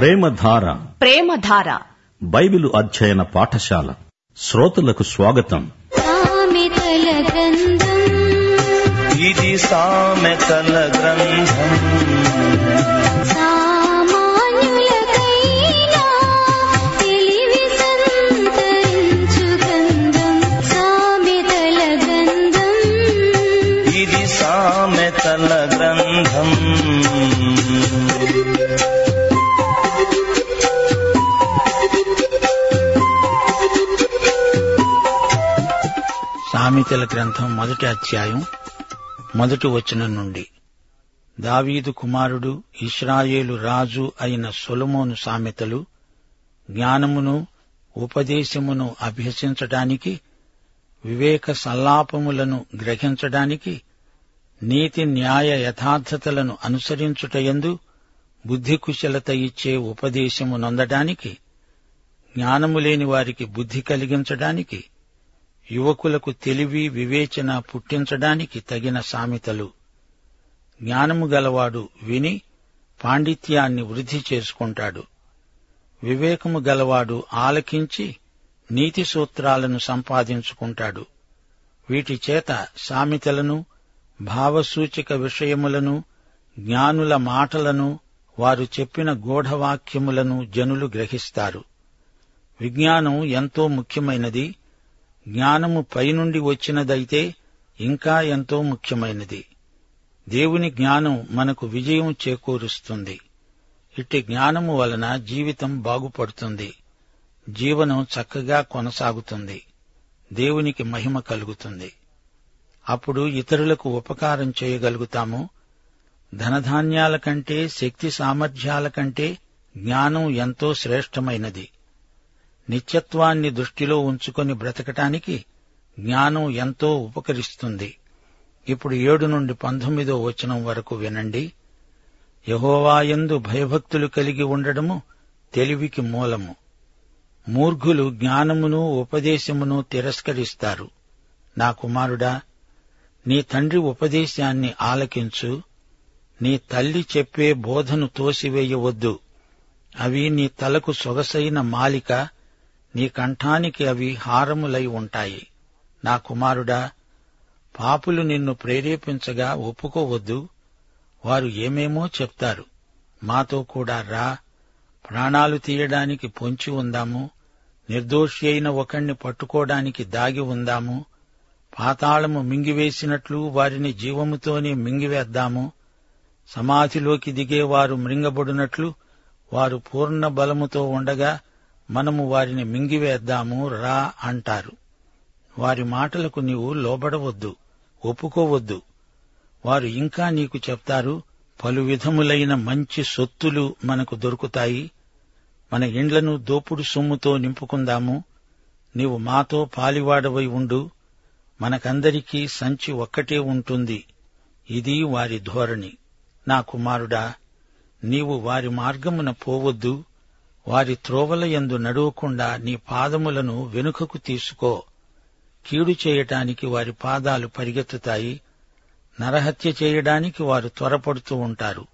ప్రేమధార. ప్రేమధార. Bible అధ్యయన పాఠశాల. శ్రోతలకు స్వాగతం. సామెతల గ్రంథం. ఇది సామెతల గ్రంథం. సామెతల గ్రంథం మొదటి అధ్యాయం మొదటి వచనం నుండి. దావీదు కుమారుడు ఇస్రాయేలు రాజు అయిన సొలమోను సామెతలు జ్ఞానమును ఉపదేశమును అభ్యసించడానికి వివేక సల్లాపములను గ్రహించడానికి నీతి న్యాయ యథార్థతలను అనుసరించుటయందు బుద్ధి కుశలత ఇచ్చే ఉపదేశము నొందడానికి జ్ఞానము లేని వారికి బుద్ధి కలిగించడానికి యువకులకు తెలివి వివేచన పుట్టించడానికి తగిన సామెతలు. జ్ఞానము గలవాడు విని పాండిత్యాన్ని వృద్ధి చేసుకుంటాడు. వివేకము గలవాడు ఆలకించి నీతి సూత్రాలను సంపాదించుకుంటాడు. వీటి చేత సామెతలను భావసూచిక విషయములను జ్ఞానుల మాటలను వారు చెప్పిన గూఢవాక్యములను జనులు గ్రహిస్తారు. విజ్ఞానం ఎంతో ముఖ్యమైనది. జ్ఞానము పైనుండి వచ్చినదైతే ఇంకా ఎంతో ముఖ్యమైనది. దేవుని జ్ఞానం మనకు విజయం చేకూరుస్తుంది. ఇట్టి జ్ఞానము వలన జీవితం బాగుపడుతుంది. జీవనం చక్కగా కొనసాగుతుంది. దేవునికి మహిమ కలుగుతుంది. అప్పుడు ఇతరులకు ఉపకారం చేయగలుగుతాము. ధనధాన్యాల కంటే శక్తి సామర్థ్యాల కంటే జ్ఞానం ఎంతో శ్రేష్టమైనది. నిత్యత్వాన్ని దృష్టిలో ఉంచుకొని బ్రతకటానికి జ్ఞానం ఎంతో ఉపకరిస్తుంది. ఇప్పుడు ఏడు నుండి పంతొమ్మిదో వచనం వరకు వినండి. యహోవాయందు భయభక్తులు కలిగి ఉండడము తెలివికి మూలము. మూర్ఘులు జ్ఞానమును ఉపదేశమును తిరస్కరిస్తారు. నా కుమారుడా నీ తండ్రి ఉపదేశాన్ని ఆలకించు. నీ తల్లి చెప్పే బోధను తోసివేయవద్దు. అవి నీ తలకు సొగసైన మాలిక నీ కంఠానికి అవి హారములై ఉంటాయి. నా కుమారుడా పాపులు నిన్ను ప్రేరేపించగా ఒప్పుకోవద్దు. వారు ఏమేమో చెప్తారు. మాతో కూడా రా. ప్రాణాలు తీయడానికి పొంచి ఉందాము. నిర్దోషి అయిన ఒకణ్ణి పట్టుకోవడానికి దాగి ఉందాము. పాతాళము మింగివేసినట్లు వారిని జీవముతోనే మింగివేద్దాము. సమాధిలోకి దిగేవారు మృంగబడినట్లు వారు పూర్ణ బలముతో ఉండగా మనము వారిని మింగివేద్దాము రా అంటారు. వారి మాటలకు నీవు లోబడవద్దు ఒప్పుకోవద్దు. వారు ఇంకా నీకు చెప్తారు పలు విధములైన మంచి సొత్తులు మనకు దొరుకుతాయి. మన ఇండ్లను దోపుడు సొమ్ముతో నింపుకుందాము. నీవు మాతో పాలివాడవై ఉండు. మనకందరికీ సంచి ఒక్కటే ఉంటుంది. ఇది వారి ధోరణి. నా కుమారుడా నీవు వారి మార్గమున పోవద్దు. వారి త్రోవల యందు నడవకుండా నీ పాదములను వెనుకకు తీసుకో. కీడు చేయటానికి వారి పాదాలు పరిగెత్తుతాయి. నరహత్య చేయడానికి వారు త్వరపడుతూ ఉంటారు.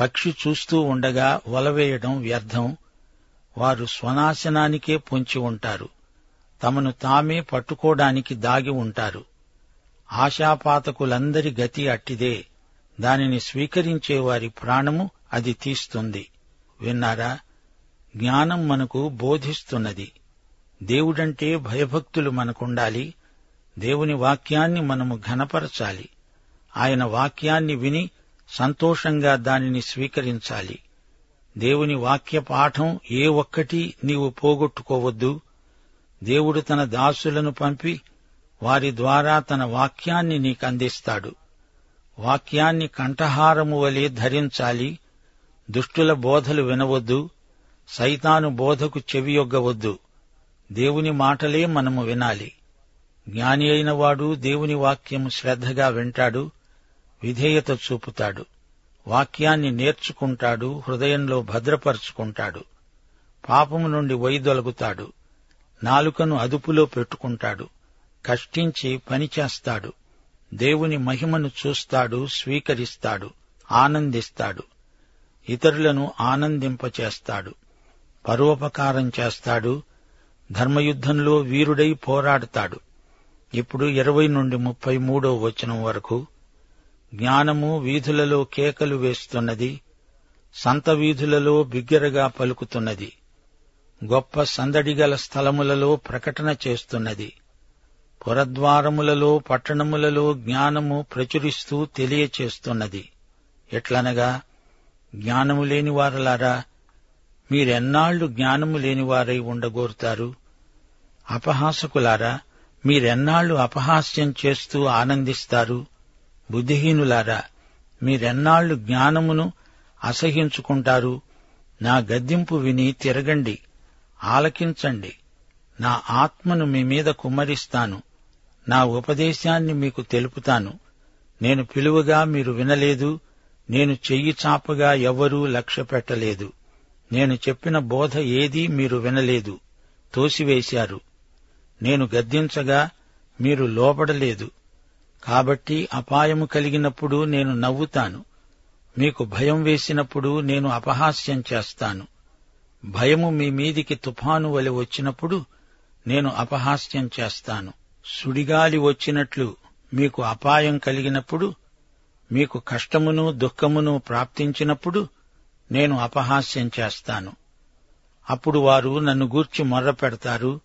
పక్షి చూస్తూ ఉండగా వలవేయడం వ్యర్థం. వారు స్వనాశనానికే పొంచి ఉంటారు. తమను తామే పట్టుకోవడానికి దాగి ఉంటారు. ఆశాపాతకులందరి గతి అట్టిదే. దానిని స్వీకరించే వారి ప్రాణము అది తీస్తుంది. విన్నారా? జ్ఞానం మనకు బోధిస్తున్నది. దేవుడంటే భయభక్తులు మనకుండాలి. దేవుని వాక్యాన్ని మనము ఘనపరచాలి. ఆయన వాక్యాన్ని విని సంతోషంగా దానిని స్వీకరించాలి. దేవుని వాక్య పాఠం ఏ ఒక్కటి నీవు పోగొట్టుకోవద్దు. దేవుడు తన దాసులను పంపి వారి ద్వారా తన వాక్యాన్ని నీకందిస్తాడు. వాక్యాన్ని కంఠహారము వలె ధరించాలి. దుష్టుల బోధలు వినవద్దు. సైతాను బోధకు చెవియొగ్గవద్దు. దేవుని మాటలే మనము వినాలి. జ్ఞాని అయిన వాడు దేవుని వాక్యము శ్రద్ధగా వింటాడు విధేయత చూపుతాడు వాక్యాన్ని నేర్చుకుంటాడు హృదయంలో భద్రపరుచుకుంటాడు పాపము నుండి వైదొలగుతాడు నాలుకను అదుపులో పెట్టుకుంటాడు కష్టించి పనిచేస్తాడు దేవుని మహిమను చూస్తాడు స్వీకరిస్తాడు ఆనందిస్తాడు ఇతరులను ఆనందింపచేస్తాడు. పరోపకారం చేస్తాడు. ధర్మయుద్ధంలో వీరుడై పోరాడతాడు. ఇప్పుడు ఇరవై నుండి ముప్పై మూడో వచనం వరకు జ్ఞానము వీధులలో కేకలు వేస్తున్నది సంత వీధులలో బిగ్గరగా పలుకుతున్నది గొప్ప సందడిగల స్థలములలో ప్రకటన చేస్తున్నది పురద్వారములలో పట్టణములలో జ్ఞానము ప్రచురిస్తూ తెలియచేస్తున్నది. ఎట్లనగా జ్ఞానము లేని వారలారా మీరెన్నాళ్ళు జ్ఞానము లేనివారై ఉండగోరుతారు? అపహాసకులారా మీరెన్నాళ్ళు అపహాస్యం చేస్తూ ఆనందిస్తారు? బుద్ధిహీనులారా మీరెన్నాళ్ళు జ్ఞానమును అసహించుకుంటారు? నా గద్దింపు విని తిరగండి ఆలకించండి. నా ఆత్మను మీ మీద కుమ్మరిస్తాను. నా ఉపదేశాన్ని మీకు తెలుపుతాను. నేను పిలువగా మీరు వినలేదు నేను చెయ్యి చాపగా ఎవ్వరూ లక్ష్య పెట్టలేదు నేను చెప్పిన బోధ ఏదీ మీరు వినలేదు. తోసివేశారు. నేను గద్దించగా మీరు లోపడలేదు కాబట్టి అపాయము కలిగినప్పుడు నేను నవ్వుతాను. మీకు భయం వేసినప్పుడు నేను అపహాస్యం చేస్తాను. భయము మీ మీదికి తుఫాను వలె వచ్చినప్పుడు నేను అపహాస్యం చేస్తాను. సుడిగాలి వచ్చినట్లు మీకు అపాయం కలిగినప్పుడు మీకు కష్టమును దుఃఖమును ప్రాప్తించినప్పుడు నేను అపహాస్యం చేస్తాను. అప్పుడు వారు నన్ను గూర్చి మొర్ర పెడతారు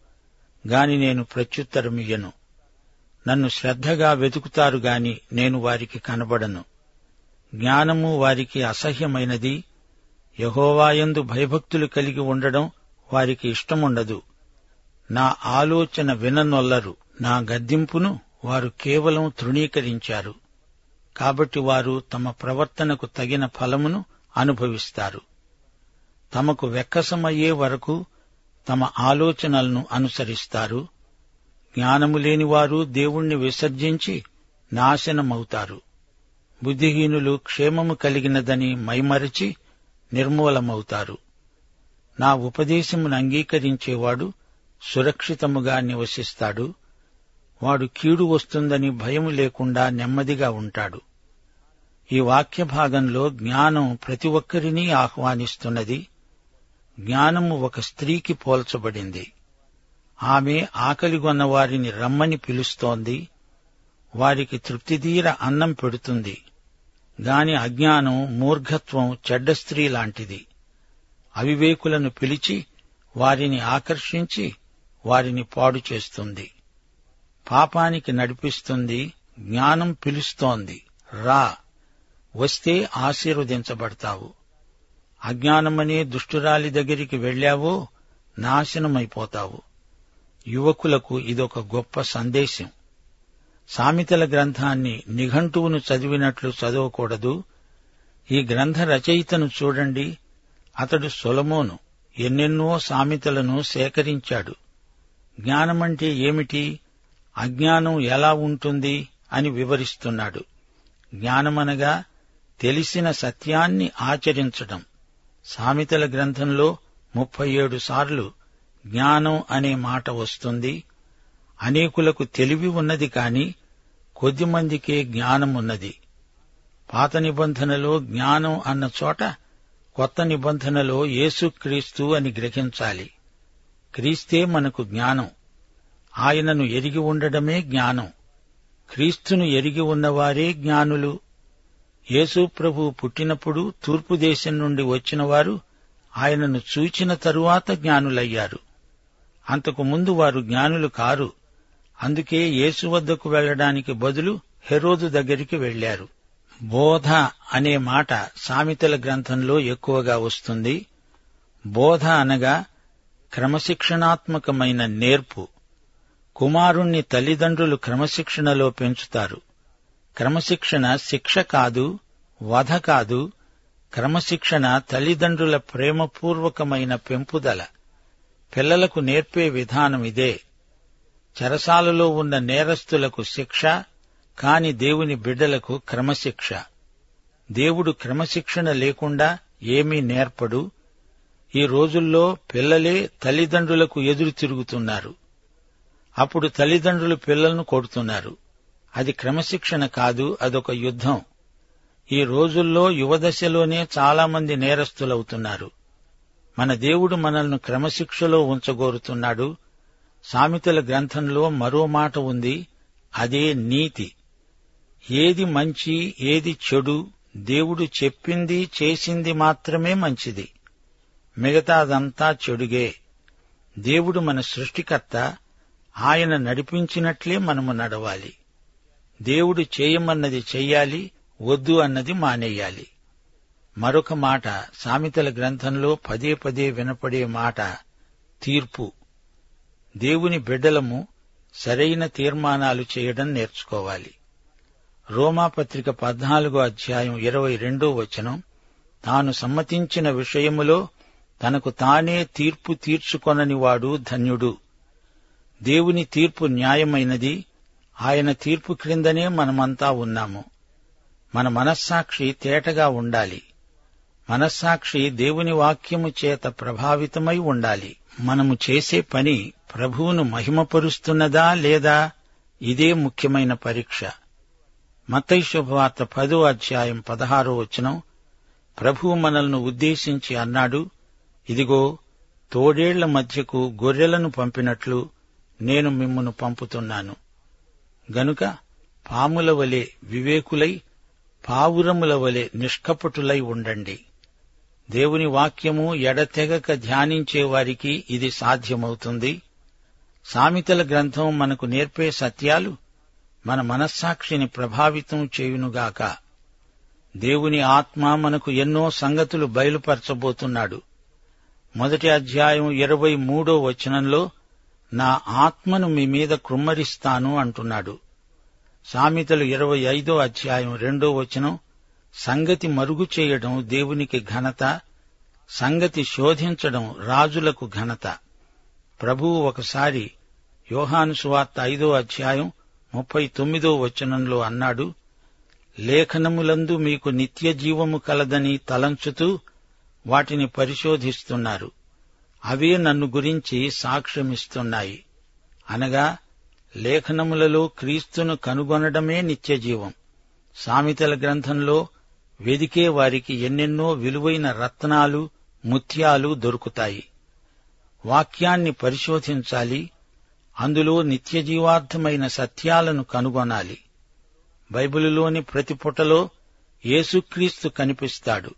గాని నేను ప్రత్యుత్తరమియ్యను. నన్ను శ్రద్ధగా వెతుకుతారు గాని నేను వారికి కనబడను. జ్ఞానము వారికి అసహ్యమైనది యహోవాయందు భయభక్తులు కలిగి ఉండడం వారికి ఇష్టముండదు. నా ఆలోచన విననొల్లరు నా గద్దింపును వారు కేవలం తృణీకరించారు. కాబట్టి వారు తమ ప్రవర్తనకు తగిన ఫలమును అనుభవిస్తారు. తమకు వెక్కసమయ్యే వరకు తమ ఆలోచనలను అనుసరిస్తారు. జ్ఞానము లేనివారు దేవుణ్ణి విసర్జించి నాశనమవుతారు. బుద్ధిహీనులు క్షేమము కలిగినదని మైమరచి నిర్మూలమవుతారు. నా ఉపదేశమును అంగీకరించేవాడు సురక్షితముగా నివసిస్తాడు. వాడు కీడు వస్తుందని భయము లేకుండా నెమ్మదిగా ఉంటాడు. ఈ వాక్య భాగంలో జ్ఞానం ప్రతి ఒక్కరినీ ఆహ్వానిస్తున్నది. జ్ఞానము ఒక స్త్రీకి పోల్చబడింది. ఆమె ఆకలిగొన్న వారిని రమ్మని పిలుస్తోంది. వారికి తృప్తిదీర అన్నం పెడుతుంది. గాని అజ్ఞానం మూర్ఘత్వం చెడ్డ స్త్రీ లాంటిది. అవివేకులను పిలిచి వారిని ఆకర్షించి వారిని పాడు చేస్తుంది. పాపానికి నడిపిస్తుంది జ్ఞానం పిలుస్తోంది. రా! వస్తే ఆశీర్వదించబడతావు. అజ్ఞానమనే దుష్టురాలి దగ్గరికి వెళ్ళావో నాశనమైపోతావు. యువకులకు ఇదొక గొప్ప సందేశం. సామెతల గ్రంథాన్ని నిఘంటువును చదివినట్లు చదవకూడదు. ఈ గ్రంథ రచయితను చూడండి. అతడు సొలమోను ఎన్నెన్నో సామెతలను సేకరించాడు. జ్ఞానమంటే ఏమిటి? అజ్ఞానం ఎలా ఉంటుంది అని వివరిస్తున్నాడు. జ్ఞానమనగా తెలిసిన సత్యాన్ని ఆచరించడం. సామెతల గ్రంథంలో ముప్పై ఏడు సార్లు జ్ఞానం అనే మాట వస్తుంది. అనేకులకు తెలివి ఉన్నది కాని కొద్దిమందికే జ్ఞానమున్నది పాత నిబంధనలో జ్ఞానం అన్న చోట కొత్త నిబంధనలో యేసుక్రీస్తు అని గ్రహించాలి. క్రీస్తే మనకు జ్ఞానం. ఆయనను ఎరిగి ఉండడమే జ్ఞానం. క్రీస్తును ఎరిగి ఉన్నవారే జ్ఞానులు. యేసుప్రభు పుట్టినప్పుడు తూర్పు దేశం నుండి వచ్చినవారు ఆయనను చూచిన తరువాత జ్ఞానులయ్యారు. అంతకు ముందు వారు జ్ఞానులు కారు. అందుకే యేసు వద్దకు వెళ్ళడానికి బదులు హెరోదు దగ్గరికి వెళ్ళారు బోధ అనే మాట సామెతల గ్రంథంలో ఎక్కువగా వస్తుంది. బోధ అనగా క్రమశిక్షణాత్మకమైన నేర్పు. కుమారుణ్ణి తల్లిదండ్రులు క్రమశిక్షణలో పెంచుతారు. క్రమశిక్షణ శిక్ష కాదు వధ కాదు క్రమశిక్షణ తల్లిదండ్రుల ప్రేమపూర్వకమైన పెంపుదల. పిల్లలకు నేర్పే విధానం ఇదే. చెరసాలలో ఉన్న నేరస్తులకు శిక్ష కాని దేవుని బిడ్డలకు క్రమశిక్ష. దేవుడు క్రమశిక్షణ లేకుండా ఏమీ నేర్పడు. ఈ రోజుల్లో పిల్లలే తల్లిదండ్రులకు ఎదురు తిరుగుతున్నారు. అప్పుడు తల్లిదండ్రులు పిల్లలను కొడుతున్నారు. అది క్రమశిక్షణ కాదు అదొక యుద్ధం. ఈ రోజుల్లో యువదశలోనే చాలామంది నేరస్తులవుతున్నారు. మన దేవుడు మనల్ని క్రమశిక్షలో ఉంచగోరుతున్నాడు. సామెతల గ్రంథంలో మరో మాట ఉంది అదే నీతి. ఏది మంచి ఏది చెడు దేవుడు చెప్పింది చేసింది మాత్రమే మంచిది. మిగతాదంతా చెడుగే. దేవుడు మన సృష్టికర్త ఆయన నడిపించినట్లే మనము నడవాలి. దేవుడు చేయమన్నది చెయ్యాలి వద్దు అన్నది మానేయాలి. మరొక మాట సామెతల గ్రంథంలో పదే పదే వినపడే మాట తీర్పు. దేవుని బిడ్డలము సరైన తీర్మానాలు చేయడం నేర్చుకోవాలి. రోమాపత్రిక పద్నాలుగో అధ్యాయం ఇరవై రెండో వచనం తాను సమ్మతించిన విషయములో తనకు తానే తీర్పు తీర్చుకొనని వాడు ధన్యుడు. దేవుని తీర్పు న్యాయమైనది ఆయన తీర్పు క్రిందనే మనమంతా ఉన్నాము. మన మనస్సాక్షి తేటగా ఉండాలి. మనస్సాక్షి దేవుని వాక్యము చేత ప్రభావితమై ఉండాలి. మనము చేసే పని ప్రభువును మహిమపరుస్తున్నదా లేదా ఇదే ముఖ్యమైన పరీక్ష. మత్తయి శుభవార్త పదో అధ్యాయం పదహారో వచనం. ప్రభువు మనల్ని ఉద్దేశించి అన్నాడు ఇదిగో తోడేళ్ళ మధ్యకు గొర్రెలను పంపినట్లు నేను మిమ్మను పంపుతున్నాను. గనుక పాముల వలె వివేకులై పావురముల వలె నిష్కపటులై ఉండండి. దేవుని వాక్యము ఎడతెగక ధ్యానించే వారికి ఇది సాధ్యమవుతుంది. సామెతల గ్రంథం మనకు నేర్పే సత్యాలు మన మనస్సాక్షిని ప్రభావితం చేయునుగాక. దేవుని ఆత్మ మనకు ఎన్నో సంగతులు బయలుపరచబోతున్నాడు. మొదటి అధ్యాయం ఇరవై మూడో వచనంలో నా ఆత్మను మీ మీద కుమ్మరిస్తాను అంటున్నాడు. సామెతలు ఇరవై ఐదో అధ్యాయం రెండో వచనం సంగతి మరుగు చేయడం దేవునికి ఘనత సంగతి శోధించడం రాజులకు ఘనత. ప్రభువు ఒకసారి యోహాను సువార్త ఐదో అధ్యాయం ముప్పై తొమ్మిదో వచనంలో అన్నాడు లేఖనములందు మీకు నిత్య జీవము కలదని తలంచుతూ వాటిని పరిశోధిస్తున్నారు. అవే నన్ను గురించి సాక్ష్యమిస్తున్నాయి. అనగా లేఖనములలో క్రీస్తును కనుగొనడమే నిత్యజీవం. సామెతల గ్రంథంలో వెదికే వారికి ఎన్నెన్నో విలువైన రత్నాలు ముత్యాలు దొరుకుతాయి. వాక్యాన్ని పరిశోధించాలి. అందులో నిత్యజీవార్థమైన సత్యాలను కనుగొనాలి. బైబిలులోని ప్రతి పుటలో యేసుక్రీస్తు కనిపిస్తాడు.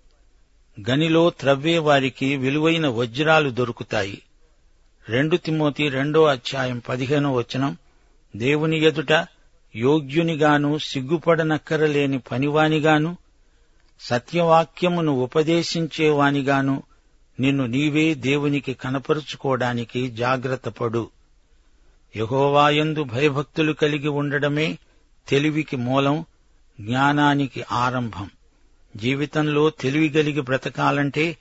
గనిలో త్రవ్వేవారికి విలువైన వజ్రాలు దొరుకుతాయి. రెండు తిమోతి రెండో అధ్యాయం పదిహేనో వచనం దేవుని ఎదుట యోగ్యునిగాను సిగ్గుపడనక్కరలేని పనివానిగాను సత్యవాక్యమును ఉపదేశించేవానిగాను నిన్ను నీవే దేవునికి కనపరుచుకోవడానికి జాగ్రత్తపడు యహోవాయందు భయభక్తులు కలిగి ఉండడమే తెలివికి మూలం జ్ఞానానికి ఆరంభం. జీవితంలో తెలివి కలిగి బ్రతకాలంటే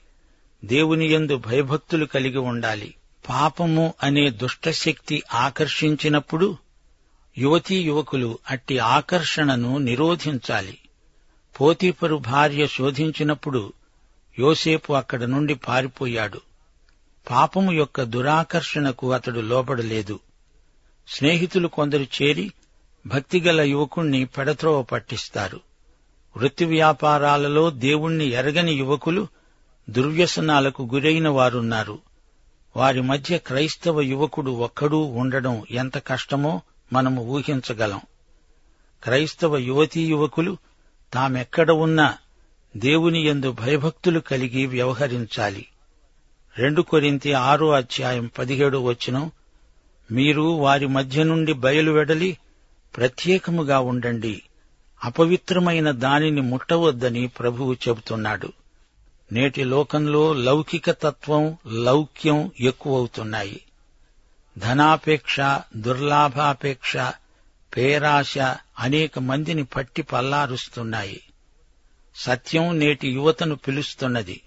దేవుని యందు భయభక్తులు కలిగి ఉండాలి. పాపము అనే దుష్టశక్తి ఆకర్షించినప్పుడు యువతీ యువకులు అట్టి ఆకర్షణను నిరోధించాలి. పోతీపరు భార్య శోధించినప్పుడు యోసేపు అక్కడ నుండి పారిపోయాడు. పాపము యొక్క దురాకర్షణకు అతడు లోబడలేదు. స్నేహితులు కొందరు చేరి భక్తిగల యువకుణ్ణి పెడత్రోవ పట్టిస్తారు. వృత్తి వ్యాపారాలలో దేవుణ్ణి ఎరగని యువకులు దుర్వ్యసనాలకు గురైన వారున్నారు. వారి మధ్య క్రైస్తవ యువకుడు ఒక్కడూ ఉండడం ఎంత కష్టమో మనము ఊహించగలం. క్రైస్తవ యువతీ యువకులు తామెక్కడ ఉన్నా దేవుని యందు భయభక్తులు కలిగి వ్యవహరించాలి. రెండు కొరింతి ఆరో అధ్యాయం పదిహేడు వచ్చిన మీరు వారి మధ్య నుండి బయలువెడలి ప్రత్యేకముగా ఉండండి. అపవిత్రమైన దానిని ముట్టవద్దని ప్రభువు చెబుతున్నాడు. నేటి లోకంలో లౌకిక తత్వం లౌక్యం ఎక్కువవుతున్నాయి. ధనాపేక్ష దుర్లాభాపేక్ష పేరాశ అనేక మందిని పట్టి పల్లారుస్తున్నాయి. సత్యం నేటి యువతను పిలుస్తున్నది.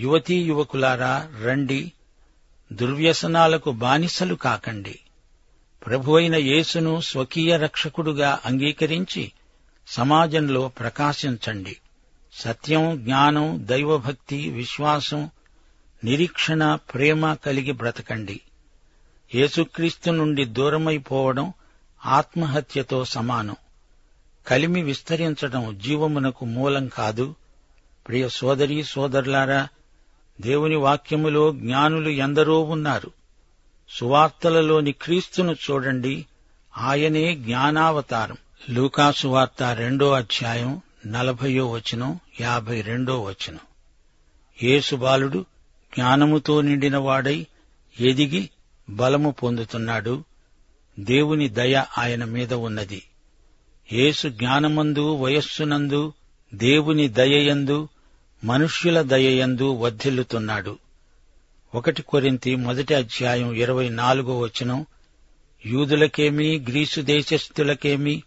యువతీ యువకులారా రండి. దుర్వ్యసనాలకు బానిసలు కాకండి. ప్రభువైన యేసును స్వకీయ రక్షకుడుగా అంగీకరించి సమాజంలో ప్రకాశించండి. సత్యం జ్ఞానం దైవభక్తి విశ్వాసం నిరీక్షణ ప్రేమ కలిగి బ్రతకండి. యేసుక్రీస్తు నుండి దూరమైపోవడం ఆత్మహత్యతో సమానం. కలిమి విస్తరించడం జీవమునకు మూలం కాదు. ప్రియ సోదరీ సోదరులారా దేవుని వాక్యములో జ్ఞానులు ఎందరో ఉన్నారు. సువార్తలలోని క్రీస్తును చూడండి. ఆయనే జ్ఞానావతారం. లూకాసు వార్త రెండో అధ్యాయం నలభయో వచనం యాభై రెండో వచనం. యేసుబాలుడు జ్ఞానముతో నిండిన వాడై ఎదిగి బలము పొందుతున్నాడు. దేవుని దయ ఆయన మీద ఉన్నది. యేసు జ్ఞానమందు వయస్సునందు దేవుని దయయందు మనుష్యుల దయయందు వర్ధిల్లుతున్నాడు. ఒకటి కొరింతి మొదటి అధ్యాయం ఇరవై నాలుగో వచనం యూదులకేమీ గ్రీసు దేశస్థులకేమీ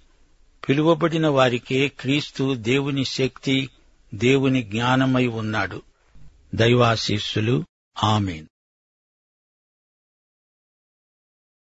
పిలువబడిన వారికే క్రీస్తు దేవుని శక్తి దేవుని జ్ఞానమై ఉన్నాడు. దైవాశీస్సులు. ఆమెన్.